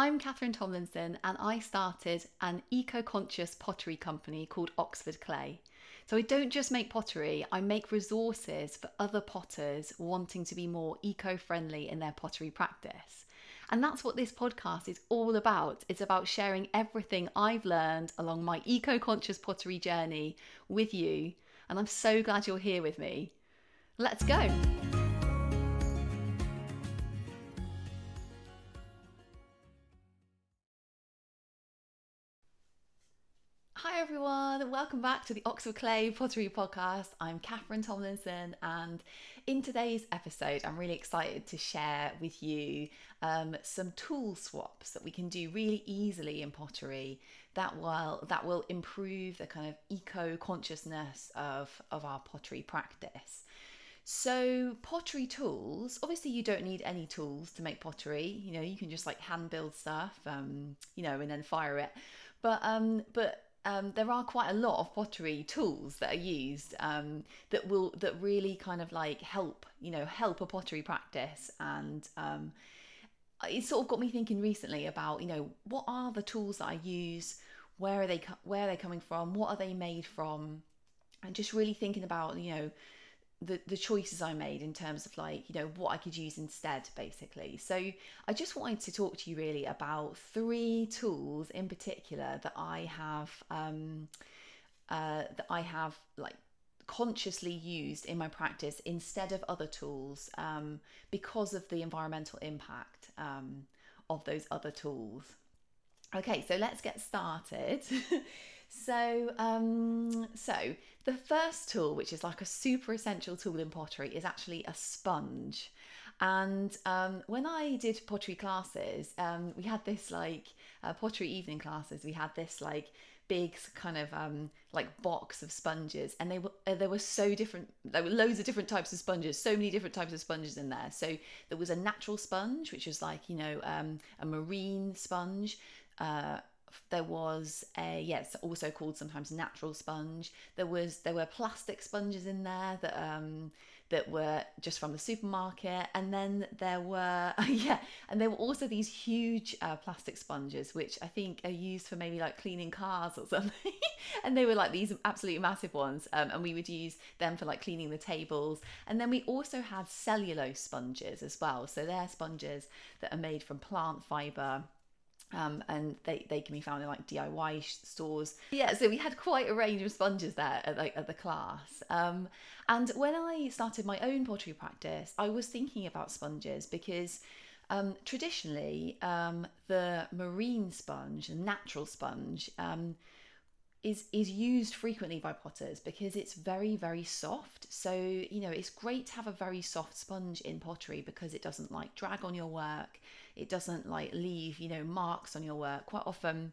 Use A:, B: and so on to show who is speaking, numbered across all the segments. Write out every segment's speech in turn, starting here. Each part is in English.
A: I'm Katherine Tomlinson, and I started an eco conscious pottery company called Oxford Clay. So I don't just make pottery, I make resources for other potters wanting to be more eco friendly in their pottery practice. And that's what this podcast is all about. It's about sharing everything I've learned along my eco conscious pottery journey with you. And I'm so glad you're here with me. Let's go. Welcome back to the Oxford Clay Pottery Podcast. I'm Katherine Tomlinson, and in today's episode, I'm really excited to share with you um, some tool swaps that we can do really easily in pottery that will that will improve the kind of eco consciousness of of our pottery practice. So, pottery tools, obviously, you don't need any tools to make pottery. You know, you can just like hand build stuff, um, you know, and then fire it. But, um, but um, there are quite a lot of pottery tools that are used um, that will that really kind of like help you know help a pottery practice. And um, it sort of got me thinking recently about you know what are the tools that I use? Where are they where are they coming from? What are they made from? And just really thinking about you know the the choices I made in terms of like you know what I could use instead basically. So I just wanted to talk to you really about three tools in particular that I have um, uh, that I have like consciously used in my practice instead of other tools um, because of the environmental impact um, of those other tools. Okay, so let's get started. So, um, so the first tool, which is like a super essential tool in pottery, is actually a sponge. And um, when I did pottery classes, um, we had this like uh, pottery evening classes. We had this like big kind of um, like box of sponges, and they were uh, there were so different. There were loads of different types of sponges, so many different types of sponges in there. So there was a natural sponge, which was like you know um, a marine sponge. Uh, there was a yes also called sometimes natural sponge. There was there were plastic sponges in there that um that were just from the supermarket. And then there were yeah and there were also these huge uh, plastic sponges which i think are used for maybe like cleaning cars or something. And they were like these absolutely massive ones um, and we would use them for like cleaning the tables. And then we also had cellulose sponges as well. So they're sponges that are made from plant fiber um, and they, they can be found in like DIY stores. Yeah, so we had quite a range of sponges there at, like, at the class. Um, and when I started my own pottery practice, I was thinking about sponges because um, traditionally um, the marine sponge, a natural sponge, um, is is used frequently by potters because it's very very soft so you know it's great to have a very soft sponge in pottery because it doesn't like drag on your work it doesn't like leave you know marks on your work. Quite often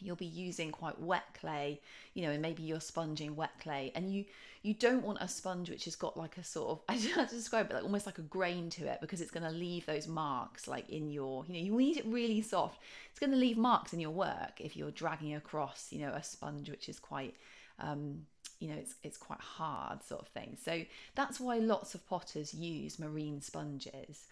A: you'll be using quite wet clay you know and maybe you're sponging wet clay and you you don't want a sponge which has got like a sort of i don't know how to describe it like almost like a grain to it because it's going to leave those marks like in your you know you need it really soft. It's going to leave marks in your work if you're dragging across you know a sponge which is quite um you know it's it's quite hard sort of thing. So that's why lots of potters use marine sponges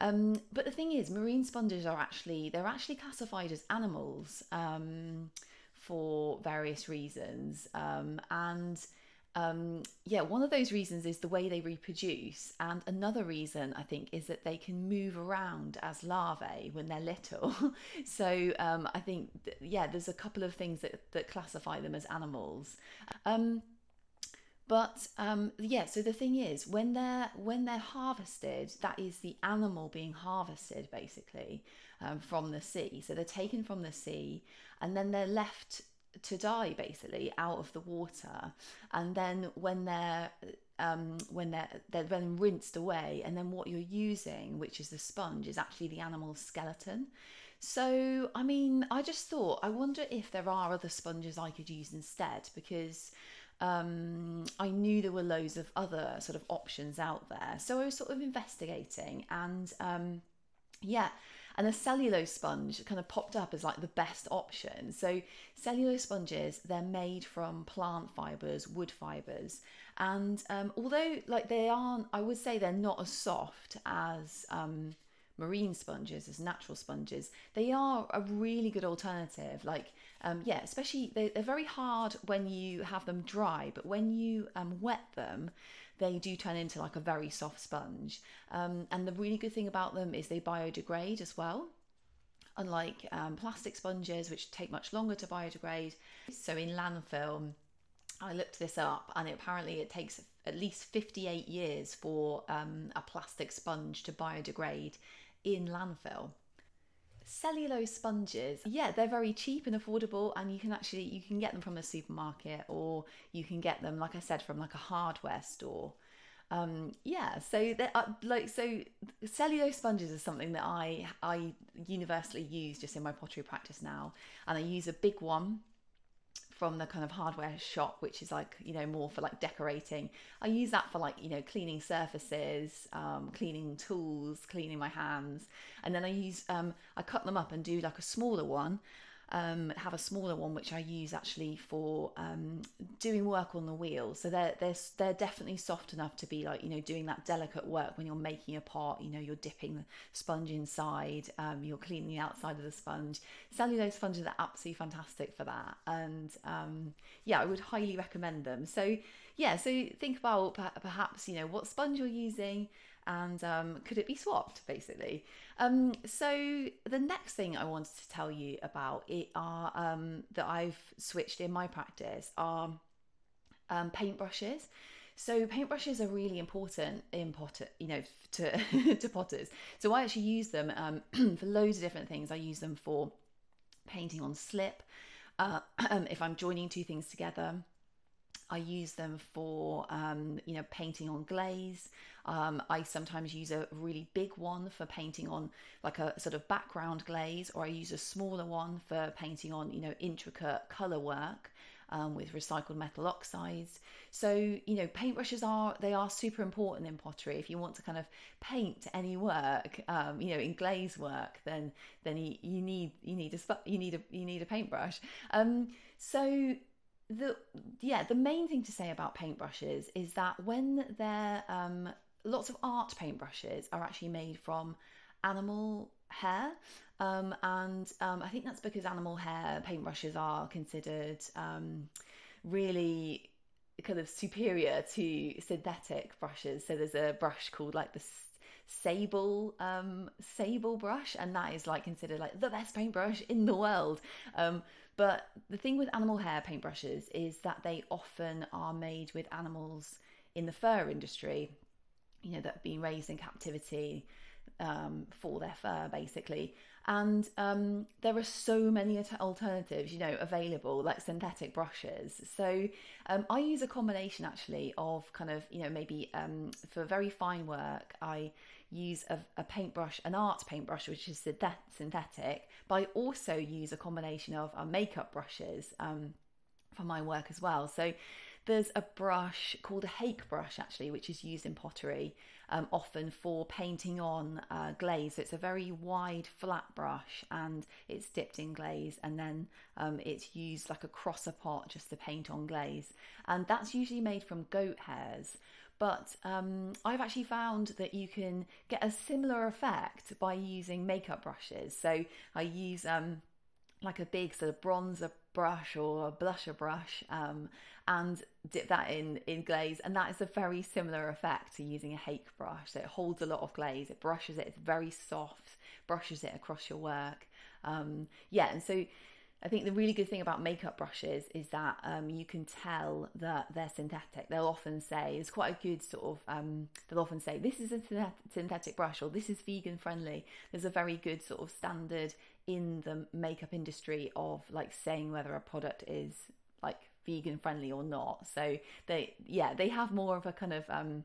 A: um, but the thing is, marine sponges are actually they're actually classified as animals um, for various reasons, um, and um, yeah, one of those reasons is the way they reproduce, and another reason I think is that they can move around as larvae when they're little. so um, I think th- yeah, there's a couple of things that that classify them as animals. But um, yeah, so the thing is, when they're when they're harvested, that is the animal being harvested basically um, from the sea. So they're taken from the sea, and then they're left to die basically out of the water. And then when they're um, when they're they're then rinsed away, and then what you're using, which is the sponge, is actually the animal's skeleton. So, I mean, I just thought, I wonder if there are other sponges I could use instead because um, I knew there were loads of other sort of options out there. So I was sort of investigating and um, yeah, and the cellulose sponge kind of popped up as like the best option. So cellulose sponges, they're made from plant fibers, wood fibers, and um, although like they aren't, I would say they're not as soft as um, marine sponges, as natural sponges, they are a really good alternative. Like, um, yeah, especially they, are very hard when you have them dry, but when you um, wet them, they do turn into like a very soft sponge. Um, and the really good thing about them is they biodegrade as well. Unlike um, plastic sponges, which take much longer to biodegrade. So in landfill, I looked this up, and it, apparently it takes at least 58 years for um, a plastic sponge to biodegrade in landfill. Cellulose sponges yeah they're very cheap and affordable and you can actually you can get them from a supermarket or you can get them like i said from like a hardware store. Um yeah so that like so cellulose sponges is something that i i universally use just in my pottery practice now and i use a big one from the kind of hardware shop, which is like, you know, more for like decorating. I use that for like, you know, cleaning surfaces, um, cleaning tools, cleaning my hands. And then I use, um, I cut them up and do like a smaller one um, have a smaller one which I use actually for um, doing work on the wheel. So they're, they're they're definitely soft enough to be like you know doing that delicate work when you're making a pot. You know you're dipping the sponge inside, um, you're cleaning the outside of the sponge. Cellulose sponges are absolutely fantastic for that, and um, yeah, I would highly recommend them. So yeah, so think about perhaps you know what sponge you're using and um, could it be swapped basically um, so the next thing i wanted to tell you about it are um, that i've switched in my practice are um, paintbrushes so paintbrushes are really important in potter, you know, to to potters. So I actually use them um, for loads of different things. I use them for painting on slip. Uh, if I'm joining two things together, I use them for, um, you know, painting on glaze. Um, I sometimes use a really big one for painting on like a sort of background glaze, or I use a smaller one for painting on, you know, intricate color work. Um, with recycled metal oxides. So you know, paintbrushes are they are super important in pottery. If you want to kind of paint any work, um, you know, in glaze work, then then you, you need you need a you need a you need a paintbrush. Um, so the yeah the main thing to say about paintbrushes is that when they're um, lots of art paintbrushes are actually made from animal hair um, and um, i think that's because animal hair paintbrushes are considered um, really kind of superior to synthetic brushes. So there's a brush called like the sable um sable brush and that is like considered like the best paintbrush in the world um but the thing with animal hair paintbrushes is that they often are made with animals in the fur industry, you know, that have been raised in captivity um, for their fur, basically. And um, there are so many alternatives, you know, available, like synthetic brushes. So um, I use a combination actually of kind of, you know, maybe um, for very fine work, I use a, a paintbrush, an art paintbrush, which is synthetic, but I also use a combination of uh, makeup brushes um, for my work as well. So there's a brush called a hake brush actually, which is used in pottery um, often for painting on uh, glaze. So it's a very wide, flat brush and it's dipped in glaze, and then um, it's used like a crosser pot just to paint on glaze. And that's usually made from goat hairs. But um, I've actually found that you can get a similar effect by using makeup brushes. So I use um, like a big sort of bronzer brush or a blusher brush um, and dip that in in glaze. And that is a very similar effect to using a hake brush. So it holds a lot of glaze. It brushes it. It's very soft. Brushes it across your work. Um, yeah and so I think the really good thing about makeup brushes is that um, you can tell that they're synthetic. They'll often say, it's quite a good sort of, um, they'll often say, this is a synthetic brush or this is vegan friendly. There's a very good sort of standard in the makeup industry of like saying whether a product is like vegan friendly or not. So they, yeah, they have more of a kind of, um,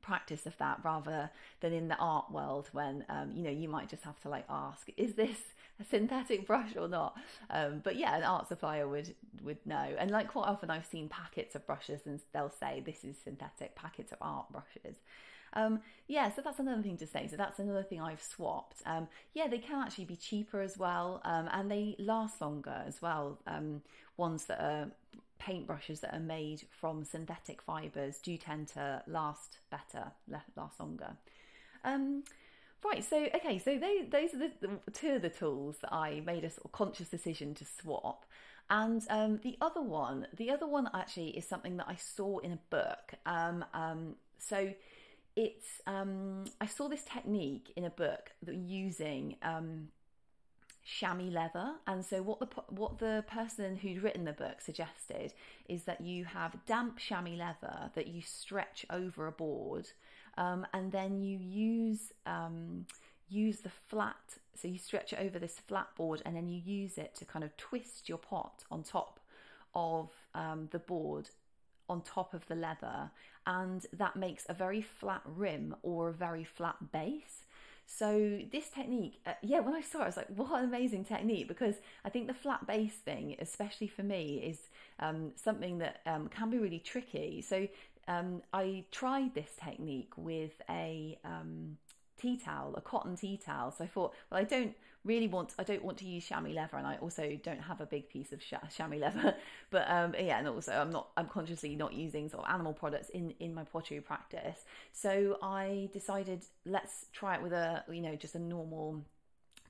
A: practice of that rather than in the art world when um, you know you might just have to like ask is this a synthetic brush or not. Um, but yeah, an art supplier would would know. And like quite often, I've seen packets of brushes, and they'll say this is synthetic packets of art brushes. Um, yeah, so that's another thing to say. So that's another thing I've swapped. Um, yeah, they can actually be cheaper as well, um, and they last longer as well. Um, ones that are paintbrushes that are made from synthetic fibres do tend to last better, last longer. Um, Right, so okay, so they, those are the, the, two of the tools that I made a sort of conscious decision to swap. And um, the other one, the other one actually is something that I saw in a book. Um, um, so it's um, I saw this technique in a book that using um, chamois leather, and so what the what the person who'd written the book suggested is that you have damp chamois leather that you stretch over a board um, and then you use um, use the flat so you stretch it over this flat board and then you use it to kind of twist your pot on top of um, the board on top of the leather and that makes a very flat rim or a very flat base so this technique uh, yeah when i saw it i was like what an amazing technique because i think the flat base thing especially for me is um, something that um, can be really tricky so um, I tried this technique with a um, tea towel, a cotton tea towel. So I thought, well, I don't really want, I don't want to use chamois leather, and I also don't have a big piece of chamois leather. But um, yeah, and also I'm not, I'm consciously not using sort of animal products in in my pottery practice. So I decided let's try it with a, you know, just a normal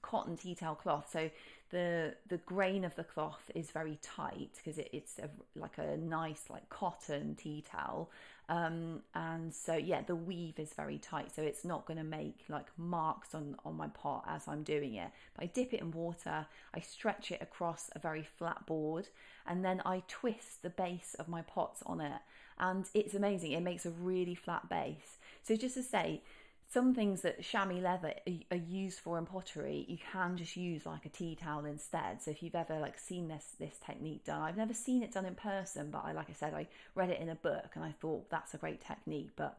A: cotton tea towel cloth. So the the grain of the cloth is very tight because it, it's a, like a nice like cotton tea towel um, and so yeah the weave is very tight so it's not going to make like marks on on my pot as i'm doing it. But i dip it in water i stretch it across a very flat board and then i twist the base of my pots on it. And it's amazing it makes a really flat base. So just to say some things that chamois leather are used for in pottery, you can just use like a tea towel instead. So if you've ever like seen this this technique done, I've never seen it done in person, but I like I said, I read it in a book and I thought that's a great technique. But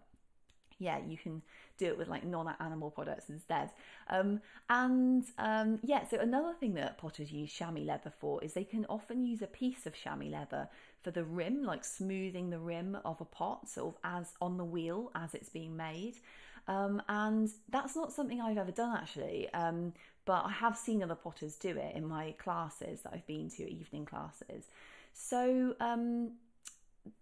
A: yeah, you can do it with like non-animal products instead. Um, and um, yeah, so another thing that potters use chamois leather for is they can often use a piece of chamois leather for the rim, like smoothing the rim of a pot, sort of as on the wheel as it's being made. Um, and that's not something I've ever done actually, um, but I have seen other potters do it in my classes that I've been to, evening classes. So, um,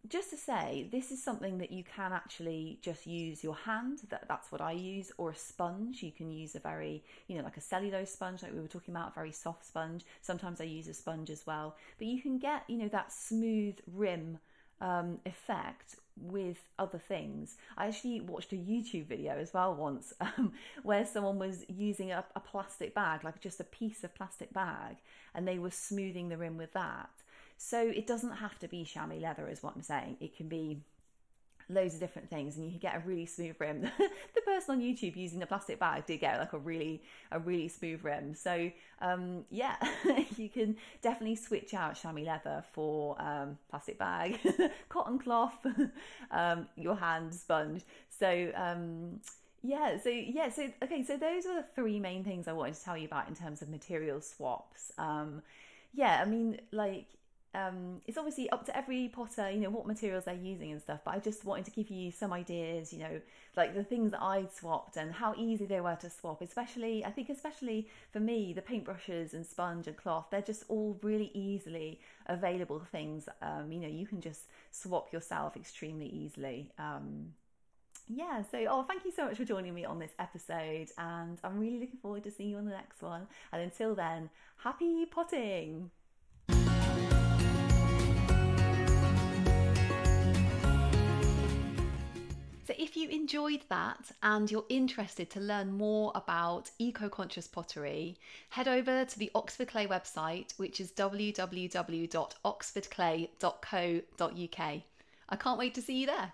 A: just to say, this is something that you can actually just use your hand. That, that's what I use, or a sponge. You can use a very, you know, like a cellulose sponge, like we were talking about, a very soft sponge. Sometimes I use a sponge as well. But you can get, you know, that smooth rim um, effect with other things. I actually watched a YouTube video as well once um, where someone was using a, a, plastic bag, like just a piece of plastic bag, and they were smoothing the rim with that. So it doesn't have to be chamois leather, is what I'm saying. It can be loads of different things and you can get a really smooth rim. the person on YouTube using the plastic bag did get like a really a really smooth rim. So um, yeah, you can definitely switch out chamois leather for um, plastic bag, cotton cloth, um, your hand sponge. So um, yeah, so yeah, so okay, so those are the three main things I wanted to tell you about in terms of material swaps. Um, yeah, I mean, like um, it's obviously up to every potter, you know, what materials they're using and stuff. But I just wanted to give you some ideas, you know, like the things that I swapped and how easy they were to swap. Especially, I think, especially for me, the paintbrushes and sponge and cloth, they're just all really easily available things. Um, you know, you can just swap yourself extremely easily. Um, yeah, so oh, thank you so much for joining me on this episode, and I'm really looking forward to seeing you on the next one. And until then, happy potting! So, if you enjoyed that and you're interested to learn more about eco conscious pottery, head over to the Oxford Clay website, which is www.oxfordclay.co.uk. I can't wait to see you there.